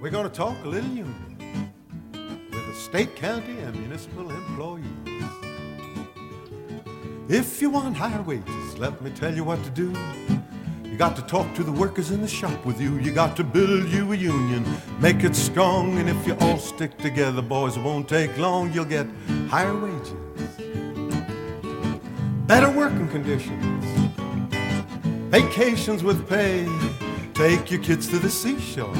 We're going to talk a little union with the state, county, and municipal employees. If you want higher wages, let me tell you what to do. You got to talk to the workers in the shop with you. You got to build you a union, make it strong, and if you all stick together, boys, it won't take long. You'll get higher wages, better working conditions, vacations with pay. Take your kids to the seashore.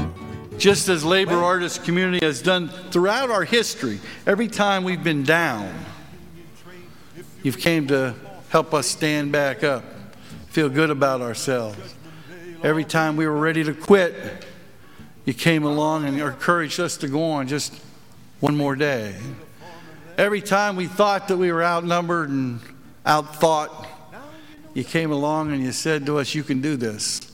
just as labor artist community has done throughout our history every time we've been down you've came to help us stand back up feel good about ourselves. Every time we were ready to quit you came along and encouraged us to go on just one more day. Every time we thought that we were outnumbered and outthought you came along and you said to us you can do this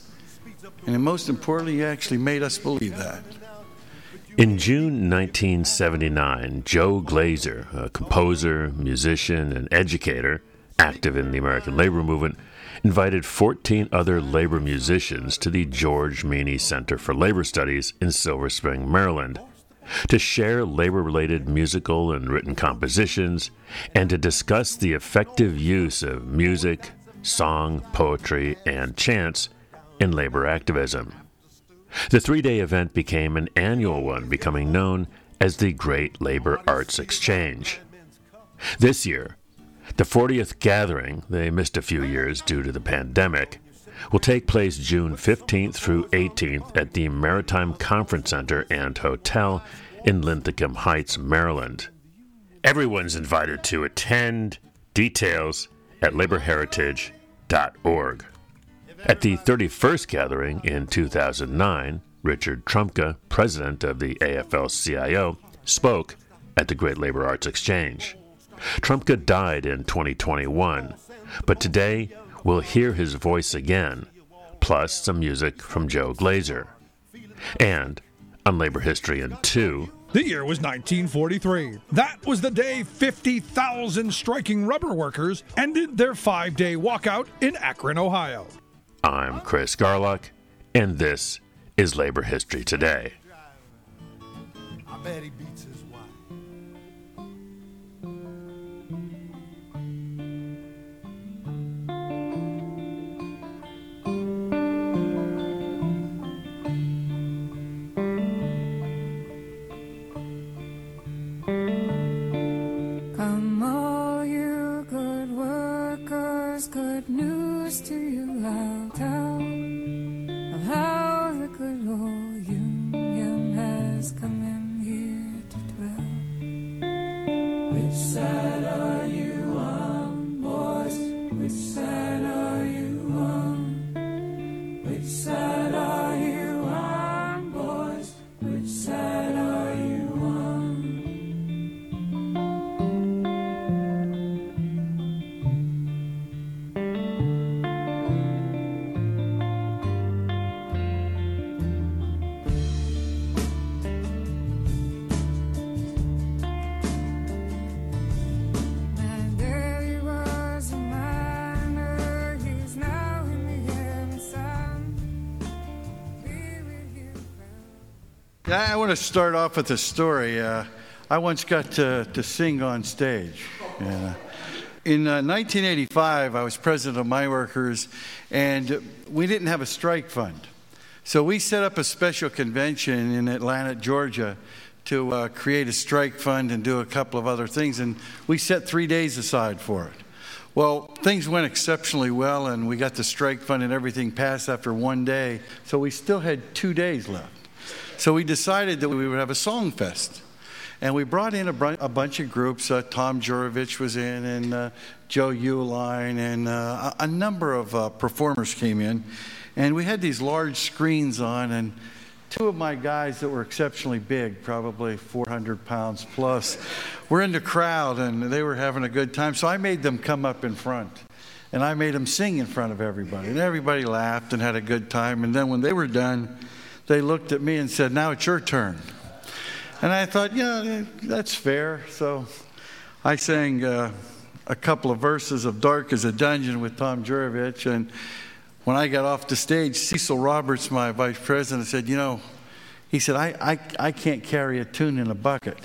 and most importantly, he actually made us believe that. In June 1979, Joe Glazer, a composer, musician, and educator active in the American labor movement, invited 14 other labor musicians to the George Meany Center for Labor Studies in Silver Spring, Maryland, to share labor related musical and written compositions and to discuss the effective use of music, song, poetry, and chants in labor activism. The three day event became an annual one, becoming known as the Great Labor Arts Exchange. This year, the 40th gathering, they missed a few years due to the pandemic, will take place June 15th through 18th at the Maritime Conference Center and Hotel in Linthicum Heights, Maryland. Everyone's invited to attend. Details at laborheritage.org. At the 31st gathering in 2009, Richard Trumka, president of the AFL CIO, spoke at the Great Labor Arts Exchange. Trumka died in 2021, but today we'll hear his voice again, plus some music from Joe Glazer. And on Labor History in 2, The year was 1943. That was the day 50,000 striking rubber workers ended their five day walkout in Akron, Ohio. I'm Chris Garlock, and this is Labor History Today. Yeah, I want to start off with a story. Uh, I once got to, to sing on stage. Yeah. In uh, 1985, I was president of Mine Workers, and we didn't have a strike fund. So we set up a special convention in Atlanta, Georgia, to uh, create a strike fund and do a couple of other things, and we set three days aside for it. Well, things went exceptionally well, and we got the strike fund and everything passed after one day, so we still had two days left. So we decided that we would have a song fest. And we brought in a, br- a bunch of groups. Uh, Tom Juravich was in, and uh, Joe Uehlein, and uh, a, a number of uh, performers came in. And we had these large screens on, and two of my guys that were exceptionally big, probably 400 pounds plus, were in the crowd, and they were having a good time. So I made them come up in front. And I made them sing in front of everybody. And everybody laughed and had a good time. And then when they were done, they looked at me and said, Now it's your turn. And I thought, yeah, that's fair. So I sang uh, a couple of verses of Dark as a Dungeon with Tom Juravich. And when I got off the stage, Cecil Roberts, my vice president, said, You know, he said, I, I, I can't carry a tune in a bucket.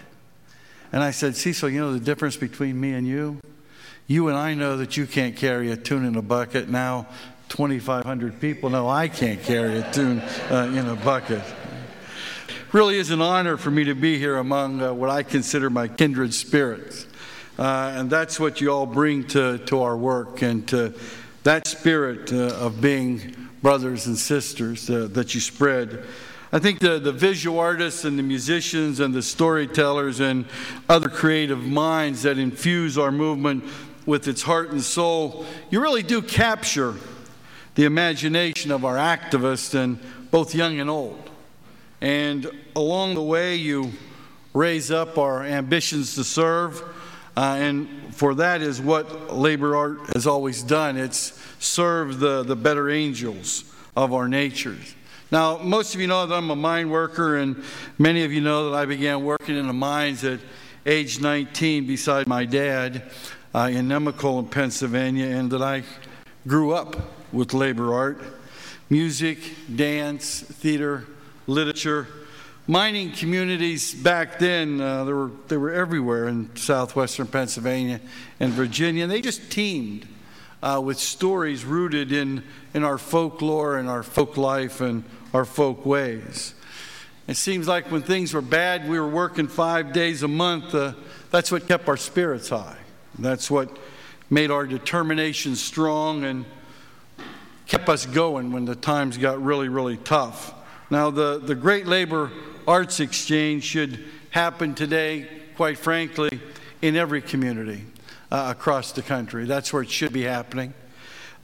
And I said, Cecil, you know the difference between me and you? You and I know that you can't carry a tune in a bucket. Now, 2,500 people No, I can't carry a tune uh, in a bucket. Really is an honor for me to be here among uh, what I consider my kindred spirits. Uh, and that's what you all bring to, to our work and to that spirit uh, of being brothers and sisters uh, that you spread. I think the, the visual artists and the musicians and the storytellers and other creative minds that infuse our movement with its heart and soul, you really do capture the imagination of our activists, and both young and old. And along the way, you raise up our ambitions to serve. Uh, and for that is what labor art has always done it's served the, the better angels of our natures. Now, most of you know that I'm a mine worker, and many of you know that I began working in the mines at age 19 beside my dad uh, in Nemacolin, Pennsylvania, and that I grew up with labor art, music, dance, theater, literature. Mining communities back then, uh, they, were, they were everywhere in southwestern Pennsylvania and Virginia, and they just teemed uh, with stories rooted in, in our folklore and our folk life and our folk ways. It seems like when things were bad, we were working five days a month. Uh, that's what kept our spirits high. That's what made our determination strong and kept us going when the times got really, really tough. Now, the, the Great Labor Arts Exchange should happen today, quite frankly, in every community uh, across the country. That's where it should be happening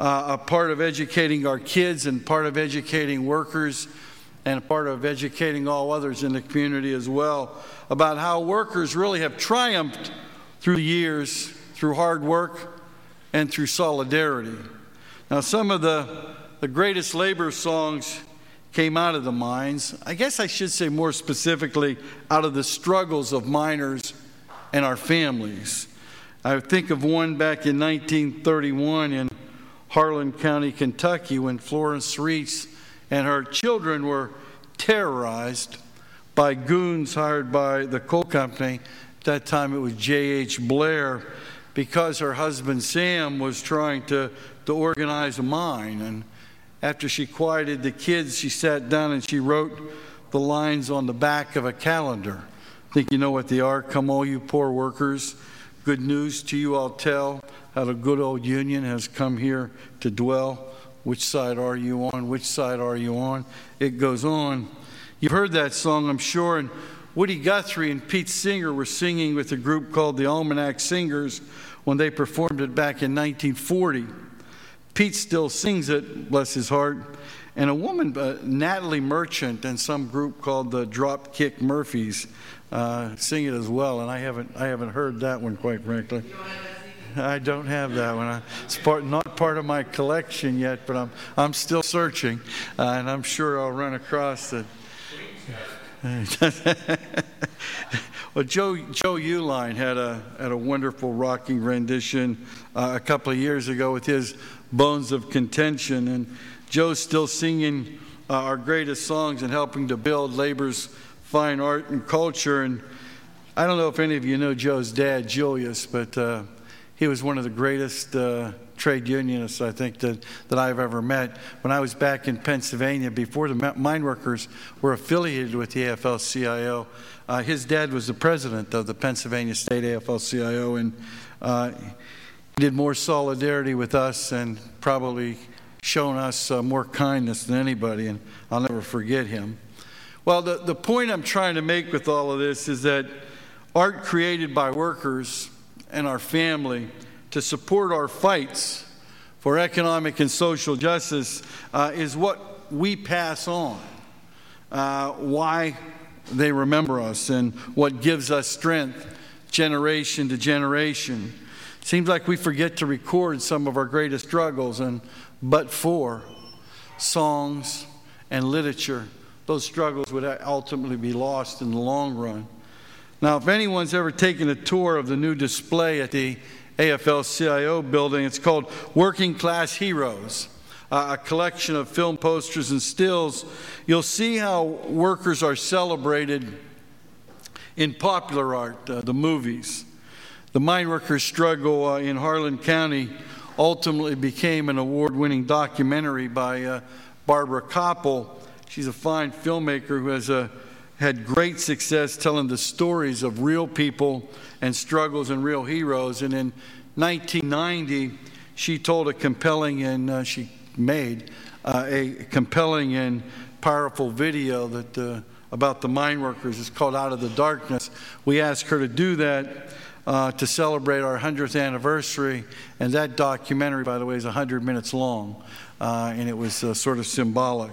uh, a part of educating our kids and part of educating workers and a part of educating all others in the community as well about how workers really have triumphed through the years through hard work and through solidarity. Now, some of the, the greatest labor songs came out of the mines. I guess I should say more specifically, out of the struggles of miners and our families. I think of one back in 1931 in Harlan County, Kentucky, when Florence Reese and her children were terrorized by goons hired by the coal company. At that time, it was J.H. Blair, because her husband Sam was trying to, to organize a mine. And after she quieted the kids, she sat down and she wrote the lines on the back of a calendar. I think you know what they are. Come, all you poor workers. Good news to you I'll tell how the good old Union has come here to dwell. Which side are you on? Which side are you on? It goes on. You've heard that song, I'm sure, and Woody Guthrie and Pete Seeger were singing with a group called the Almanac Singers when they performed it back in 1940. Pete still sings it, bless his heart. And a woman, uh, Natalie Merchant, and some group called the Dropkick Murphys uh, sing it as well. And I haven't, I haven't heard that one, quite frankly. I don't have that one. It's part, not part of my collection yet, but I'm, I'm still searching, uh, and I'm sure I'll run across it. well, Joe Joe Uehlein had a had a wonderful rocking rendition uh, a couple of years ago with his Bones of Contention, and Joe's still singing uh, our greatest songs and helping to build labor's fine art and culture. And I don't know if any of you know Joe's dad, Julius, but uh, he was one of the greatest uh, trade unionists I think that, that I've ever met. When I was back in Pennsylvania, before the mine workers were affiliated with the AFL-CIO, uh, his dad was the president of the Pennsylvania State AFL-CIO, and uh, he did more solidarity with us and probably shown us uh, more kindness than anybody, and I'll never forget him. Well, the, the point I'm trying to make with all of this is that art created by workers and our family to support our fights for economic and social justice uh, is what we pass on. Uh, why they remember us and what gives us strength generation to generation. Seems like we forget to record some of our greatest struggles, and but for songs and literature, those struggles would ultimately be lost in the long run. Now, if anyone's ever taken a tour of the new display at the AFL CIO building, it's called Working Class Heroes. a collection of film posters and stills, you'll see how workers are celebrated in popular art, uh, the movies. The mine workers' struggle uh, in Harlan County ultimately became an award winning documentary by uh, Barbara Kopple. She's a fine filmmaker who has uh, had great success telling the stories of real people and struggles and real heroes. And in 1990, she told a compelling and uh, she made uh, a compelling and powerful video that uh, about the mine workers. It's called Out of the Darkness. We asked her to do that uh, to celebrate our 100th anniversary, and that documentary, by the way, is 100 minutes long, uh, and it was uh, sort of symbolic.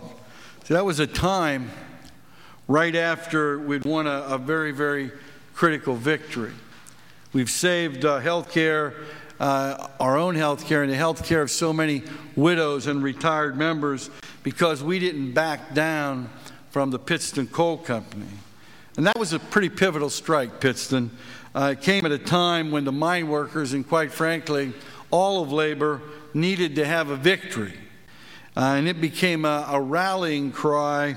So that was a time right after we'd won a, a very, very critical victory. We've saved uh, health care, uh, our own health care, and the health care of so many widows and retired members because we didn't back down from the Pittston Coal Company. And that was a pretty pivotal strike, Pittston. Uh, it came at a time when the mine workers, and quite frankly, all of labor, needed to have a victory. Uh, and it became a, a rallying cry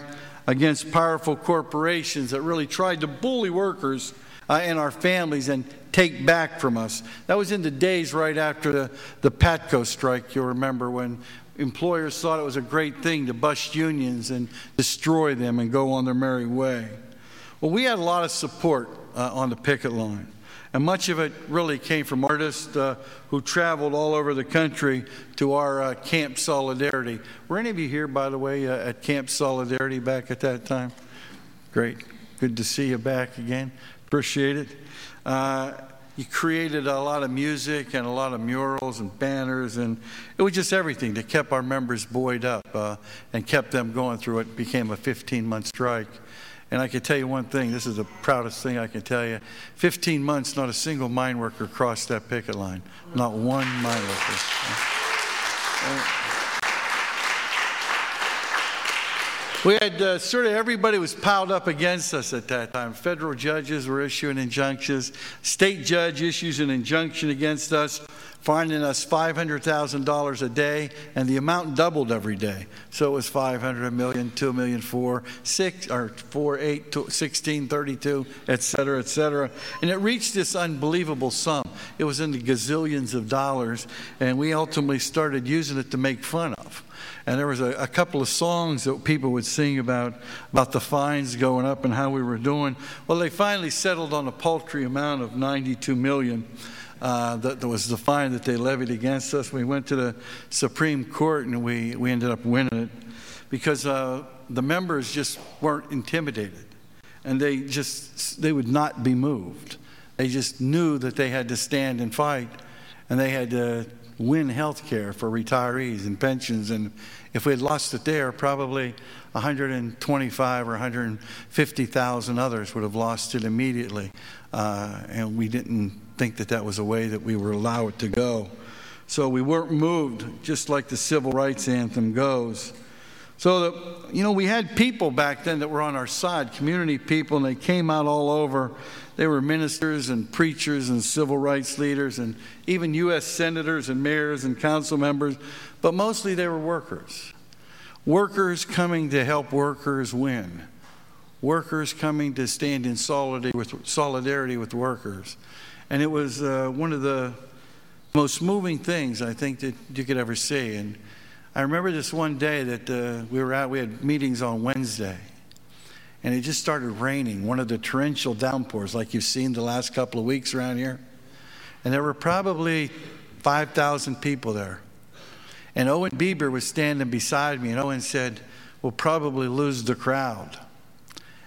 against powerful corporations that really tried to bully workers uh, and our families and take back from us. That was in the days right after the, the Patco strike, you'll remember, when employers thought it was a great thing to bust unions and destroy them and go on their merry way. Well, we had a lot of support uh, on the picket line. And much of it really came from artists uh, who traveled all over the country to our uh, Camp Solidarity. Were any of you here, by the way, uh, at Camp Solidarity back at that time? Great. Good to see you back again. Appreciate it. Uh, you created a lot of music and a lot of murals and banners, and it was just everything that kept our members buoyed up uh, and kept them going through what became a 15 month strike. And I can tell you one thing this is the proudest thing I can tell you. 15 months, not a single mine worker crossed that picket line. Not one mine worker. We had uh, sort of everybody was piled up against us at that time. Federal judges were issuing injunctions. State judge issues an injunction against us finding us $500,000 a day, and the amount doubled every day. So it was 500, a million, 2 million, 4, 6, or 4, 8, 16, 32, et cetera, et cetera. And it reached this unbelievable sum. It was in the gazillions of dollars, and we ultimately started using it to make fun of. And there was a, a, couple of songs that people would sing about about the fines going up and how we were doing. Well, they finally settled on a paltry amount of 92 million uh, that, that, was the fine that they levied against us. We went to the Supreme Court and we, we ended up winning it because uh, the members just weren't intimidated and they just they would not be moved. They just knew that they had to stand and fight and they had to win health care for retirees and pensions. And if we had lost it there, probably 125 or 150,000 others would have lost it immediately. Uh, and we didn't think that that was a way that we were allowed to go. So we weren't moved, just like the civil rights anthem goes. So, that, you know, we had people back then that were on our side, community people, and they came out all over. They were ministers and preachers and civil rights leaders and even U.S. senators and mayors and council members, but mostly they were workers. Workers coming to help workers win. Workers coming to stand in solidarity with, solidarity with workers. And it was uh, one of the most moving things I think that you could ever see. And I remember this one day that uh, we were out, we had meetings on Wednesday, and it just started raining, one of the torrential downpours like you've seen the last couple of weeks around here. And there were probably 5,000 people there. And Owen Bieber was standing beside me, and Owen said, We'll probably lose the crowd.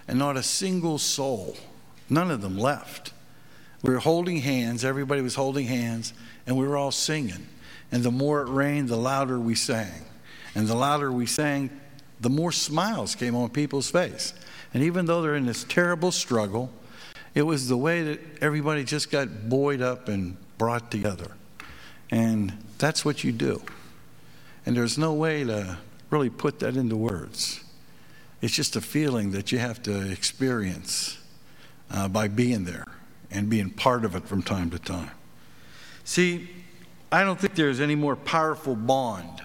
And not a single soul, none of them left. We were holding hands, everybody was holding hands, and we were all singing. And the more it rained, the louder we sang. And the louder we sang, the more smiles came on people's face. And even though they're in this terrible struggle, it was the way that everybody just got buoyed up and brought together. And that's what you do. And there's no way to really put that into words. It's just a feeling that you have to experience uh, by being there and being part of it from time to time. See, I don't think there's any more powerful bond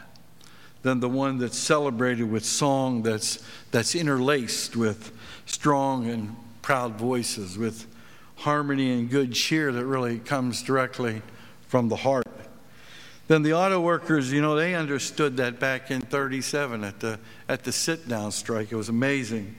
than the one that's celebrated with song that's, that's interlaced with strong and proud voices, with harmony and good cheer that really comes directly from the heart. Then the auto workers, you know, they understood that back in 37 at the, at the sit down strike. It was amazing.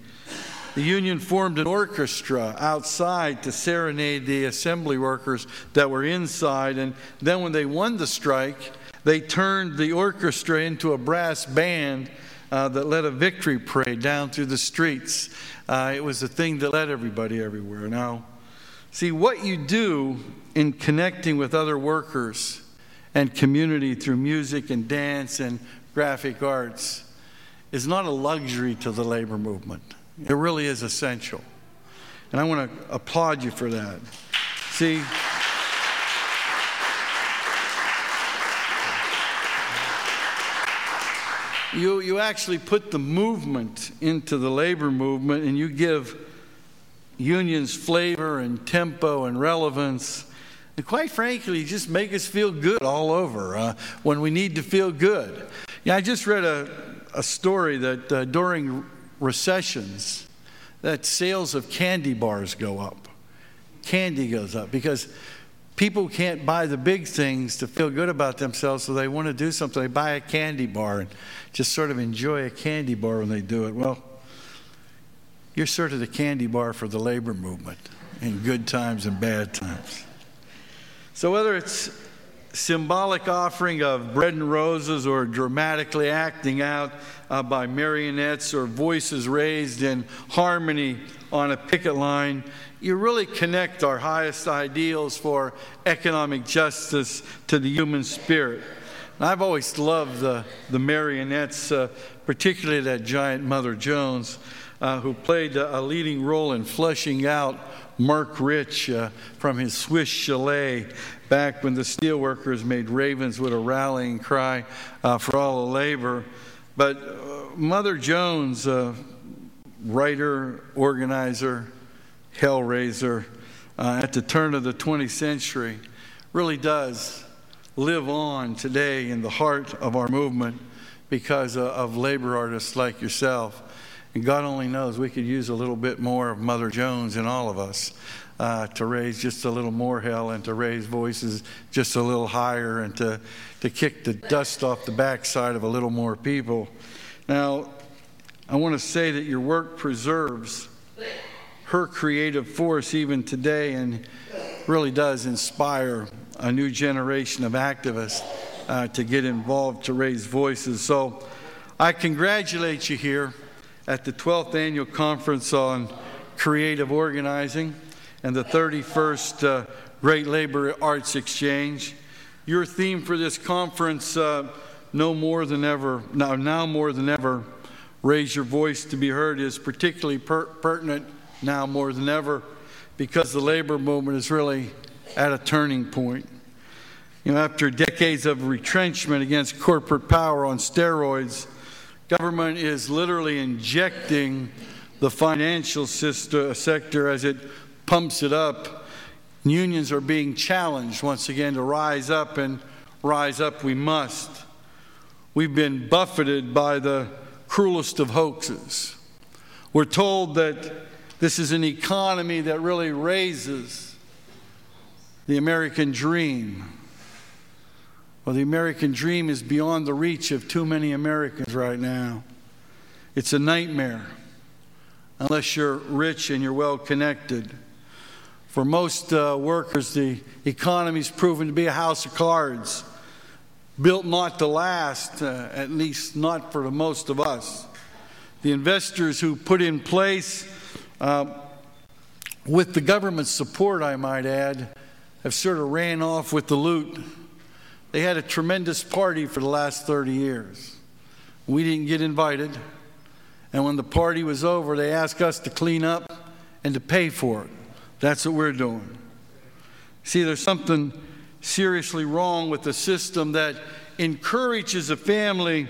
The union formed an orchestra outside to serenade the assembly workers that were inside. And then when they won the strike, they turned the orchestra into a brass band uh, that led a victory parade down through the streets. Uh, it was a thing that led everybody everywhere. Now, see, what you do in connecting with other workers and community through music and dance and graphic arts is not a luxury to the labor movement. It really is essential. And I want to applaud you for that. See, you, you actually put the movement into the labor movement and you give unions flavor and tempo and relevance. And quite frankly, just make us feel good all over uh, when we need to feel good. Yeah, I just read a, a story that uh, during recessions, that sales of candy bars go up. Candy goes up because people can't buy the big things to feel good about themselves, so they want to do something. They buy a candy bar and just sort of enjoy a candy bar when they do it. Well, you're sort of the candy bar for the labor movement in good times and bad times. So whether it's symbolic offering of bread and roses or dramatically acting out uh, by marionettes or voices raised in harmony on a picket line, you really connect our highest ideals for economic justice to the human spirit. And I've always loved the, the marionettes, uh, particularly that giant Mother Jones, uh, who played a leading role in fleshing out Marc Rich uh, from his Swiss chalet back when the steelworkers made Ravenswood a rallying cry uh, for all the labor. But uh, Mother Jones, uh, writer, organizer, hellraiser, uh, at the turn of the 20th century, really does live on today in the heart of our movement because uh, of labor artists like yourself. And God only knows we could use a little bit more of Mother Jones in all of us uh, to raise just a little more hell and to raise voices just a little higher and to, to kick the dust off the backside of a little more people. Now, I want to say that your work preserves her creative force even today and really does inspire a new generation of activists uh, to get involved to raise voices. So I congratulate you here at the 12th Annual Conference on Creative Organizing and the 31st uh, Great Labor Arts Exchange. Your theme for this conference, uh, no more than ever, now, now more than ever, raise your voice to be heard, is particularly per- pertinent now more than ever because the labor movement is really at a turning point. You know, after decades of retrenchment against corporate power on steroids, government is literally injecting the financial sector as it pumps it up. Unions are being challenged once again to rise up, and rise up we must. We've been buffeted by the cruelest of hoaxes. We're told that this is an economy that really raises the American dream. Well, the American dream is beyond the reach of too many Americans right now. It's a nightmare unless you're rich and you're well connected. For most uh, workers, the economy's proven to be a house of cards, built not to last, uh, at least not for the most of us. The investors who put in place, uh, with the government's support, I might add, have sort of ran off with the loot. They had a tremendous party for the last 30 years. We didn't get invited. And when the party was over, they asked us to clean up and to pay for it. That's what we're doing. See, there's something seriously wrong with the system that encourages a family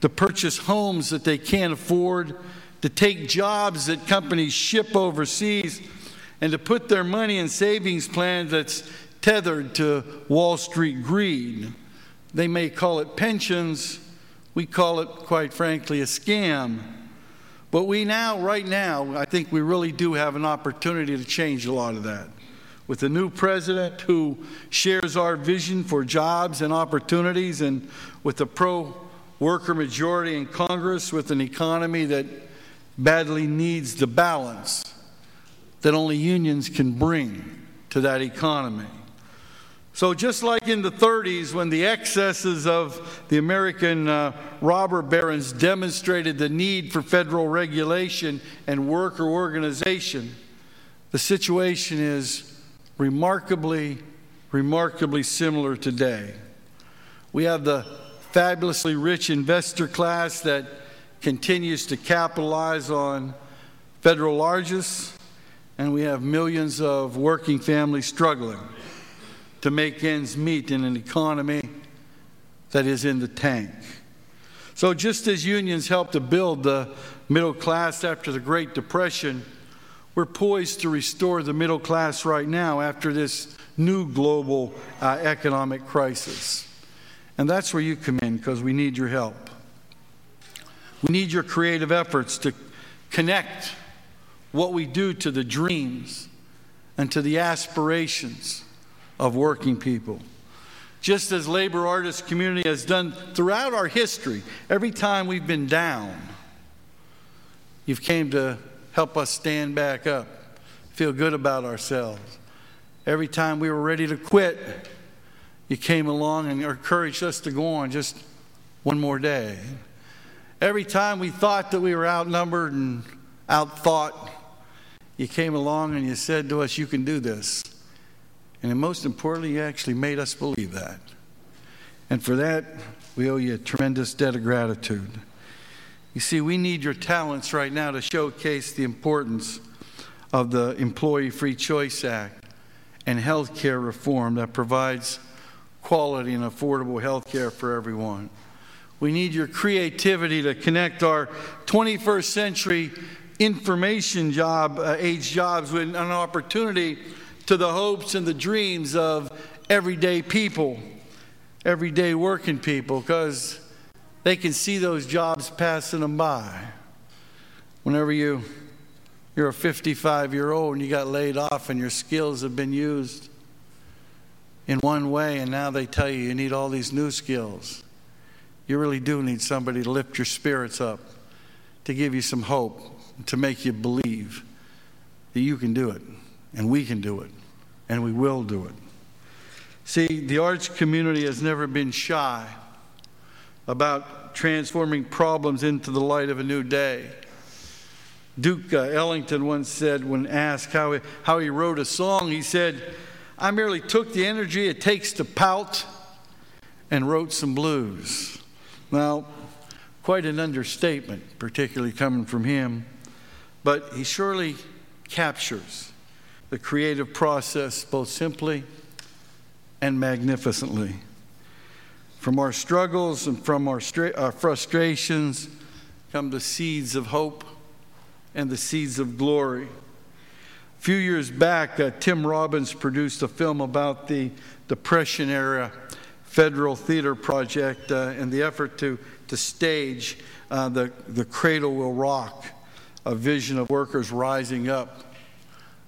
to purchase homes that they can't afford, to take jobs that companies ship overseas, and to put their money in savings plans that's tethered to Wall Street greed. They may call it pensions, We call it, quite frankly, a scam. But we now, right now, I think we really do have an opportunity to change a lot of that. With a new president who shares our vision for jobs and opportunities, and with a pro worker majority in Congress, with an economy that badly needs the balance that only unions can bring to that economy. So, just like in the 30s, when the excesses of the American uh, robber barons demonstrated the need for federal regulation and worker organization, the situation is remarkably, remarkably similar today. We have the fabulously rich investor class that continues to capitalize on federal largesse, and we have millions of working families struggling to make ends meet in an economy that is in the tank. So, just as unions helped to build the middle class after the Great Depression, we're poised to restore the middle class right now after this new global uh, economic crisis. And that's where you come in because we need your help. We need your creative efforts to connect what we do to the dreams and to the aspirations of working people. Just as labor artist community has done throughout our history, every time we've been down, you've came to help us stand back up, feel good about ourselves. Every time we were ready to quit, you came along and encouraged us to go on just one more day. Every time we thought that we were outnumbered and outthought, you came along and you said to us, You can do this. And most importantly, you actually made us believe that. And for that, we owe you a tremendous debt of gratitude. You see, we need your talents right now to showcase the importance of the Employee Free Choice Act and health care reform that provides quality and affordable health care for everyone. We need your creativity to connect our 21st century information job, uh, age jobs with an opportunity to the hopes and the dreams of everyday people, everyday working people, because they can see those jobs passing them by. Whenever you you're a 55 year old and you got laid off and your skills have been used in one way and now they tell you you need all these new skills. You really do need somebody to lift your spirits up, to give you some hope, to make you believe that you can do it and we can do it and we will do it. See, the arts community has never been shy about transforming problems into the light of a new day. Duke uh, Ellington once said, when asked how he, how he wrote a song, he said, I merely took the energy it takes to pout and wrote some blues. Now, quite an understatement, particularly coming from him, but he surely captures the creative process both simply and magnificently. From our struggles and from our, our frustrations come the seeds of hope and the seeds of glory. A few years back, uh, Tim Robbins produced a film about the Depression era Federal Theater Project uh, in the effort to, to stage uh, the, the Cradle Will Rock, a vision of workers rising up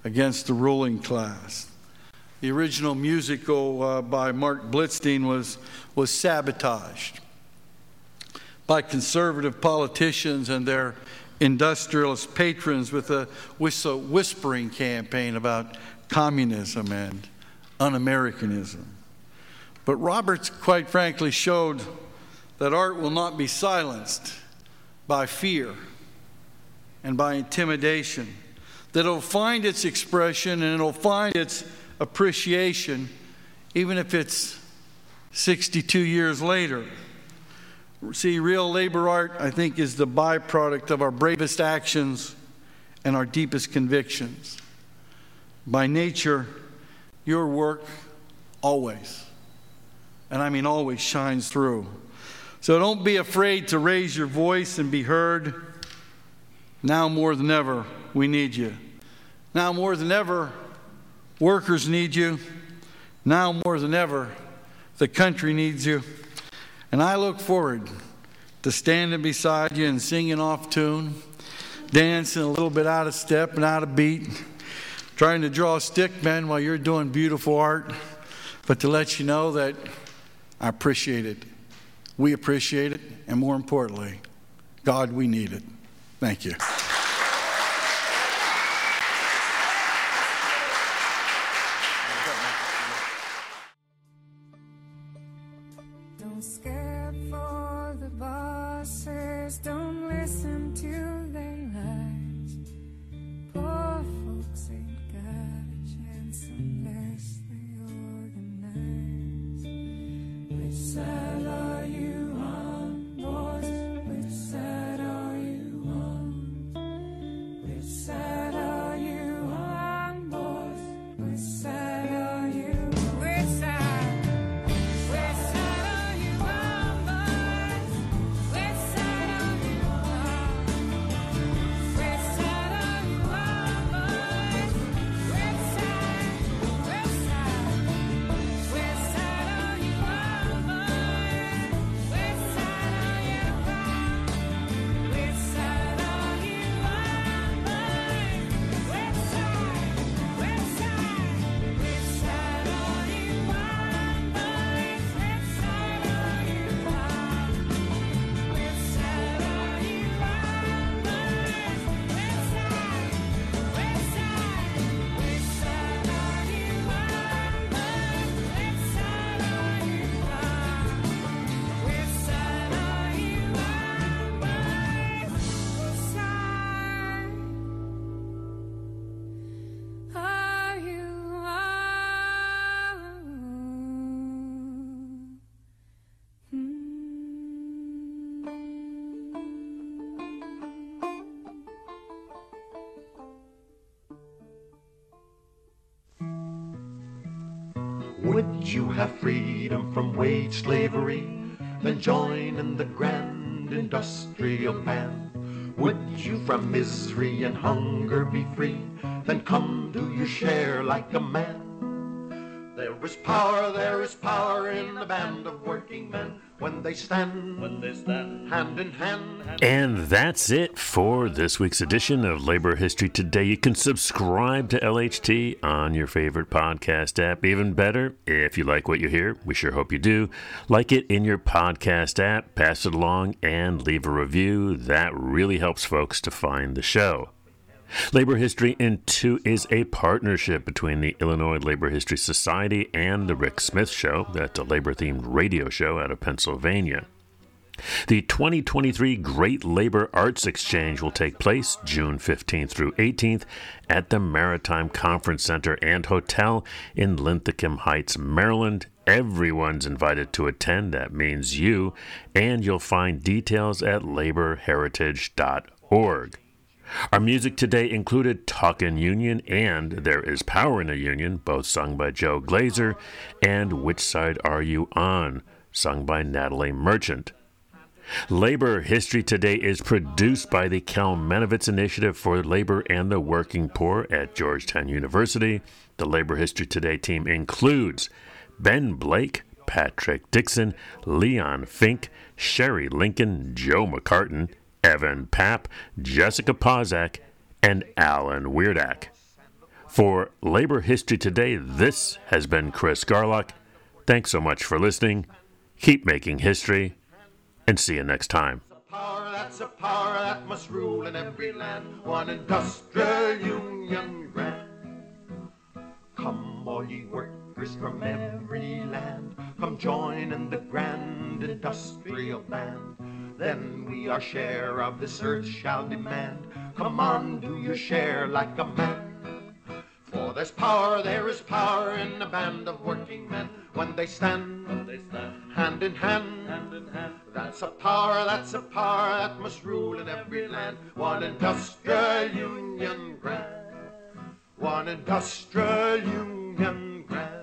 against the ruling class. The original musical uh, by Marc Blitzstein was, was sabotaged by conservative politicians and their industrialist patrons with a whispering campaign about communism and un Americanism. But Roberts, quite frankly, showed that art will not be silenced by fear and by intimidation that it'll find its expression and it'll find its appreciation, even if it's 62 years later. See, real labor art, I think, is the byproduct of our bravest actions and our deepest convictions. By nature, your work always, and I mean always, shines through. So don't be afraid to raise your voice and be heard. Now more than ever, we need you. Now more than ever, workers need you. Now more than ever, the country needs you. And I look forward to standing beside you and singing off tune, dancing a little bit out of step and out of beat, trying to draw a stick men while you're doing beautiful art, but to let you know that I appreciate it. We appreciate it, and more importantly, God, we need it. Thank you. Would you have freedom from wage slavery? Then join in the grand industrial band. Would you from misery and hunger be free? Then come do your share like a man. There is power, there is power in the band of working men when they stand, when they stand hand in hand. And that's it for this week's edition of Labor History Today. You can subscribe to LHT on your favorite podcast app. Even better, if you like what you hear, we sure hope you do. Like it in your podcast app, pass it along, and leave a review. That really helps folks to find the show. Labor History in Two is a partnership between the Illinois Labor History Society and The Rick Smith Show, that's a labor themed radio show out of Pennsylvania. The 2023 Great Labor Arts Exchange will take place June 15th through 18th at the Maritime Conference Center and Hotel in Linthicum Heights, Maryland. Everyone's invited to attend, that means you, and you'll find details at laborheritage.org. Our music today included Talkin' Union and There Is Power in a Union, both sung by Joe Glazer, and Which Side Are You On, sung by Natalie Merchant. Labor History Today is produced by the Kalmanovitz Initiative for Labor and the Working Poor at Georgetown University. The Labor History Today team includes Ben Blake, Patrick Dixon, Leon Fink, Sherry Linkon, Joe McCartin, Evan Papp, Jessica Pozak, and Alan Wierdak. For Labor History Today, this has been Chris Garlock. Thanks so much for listening. Keep making history, and see you next time. Power, that's a power that must rule in every land. One industrial union grand. Come, all ye workers from every land, come join in the grand industrial band. Then we our share of this earth shall demand. Come on, do your share like a man. For there's power, there is power in a band of working men when they stand, when they stand hand in hand. That's a power, that's a power that must rule in every land. One industrial union grand, one industrial union.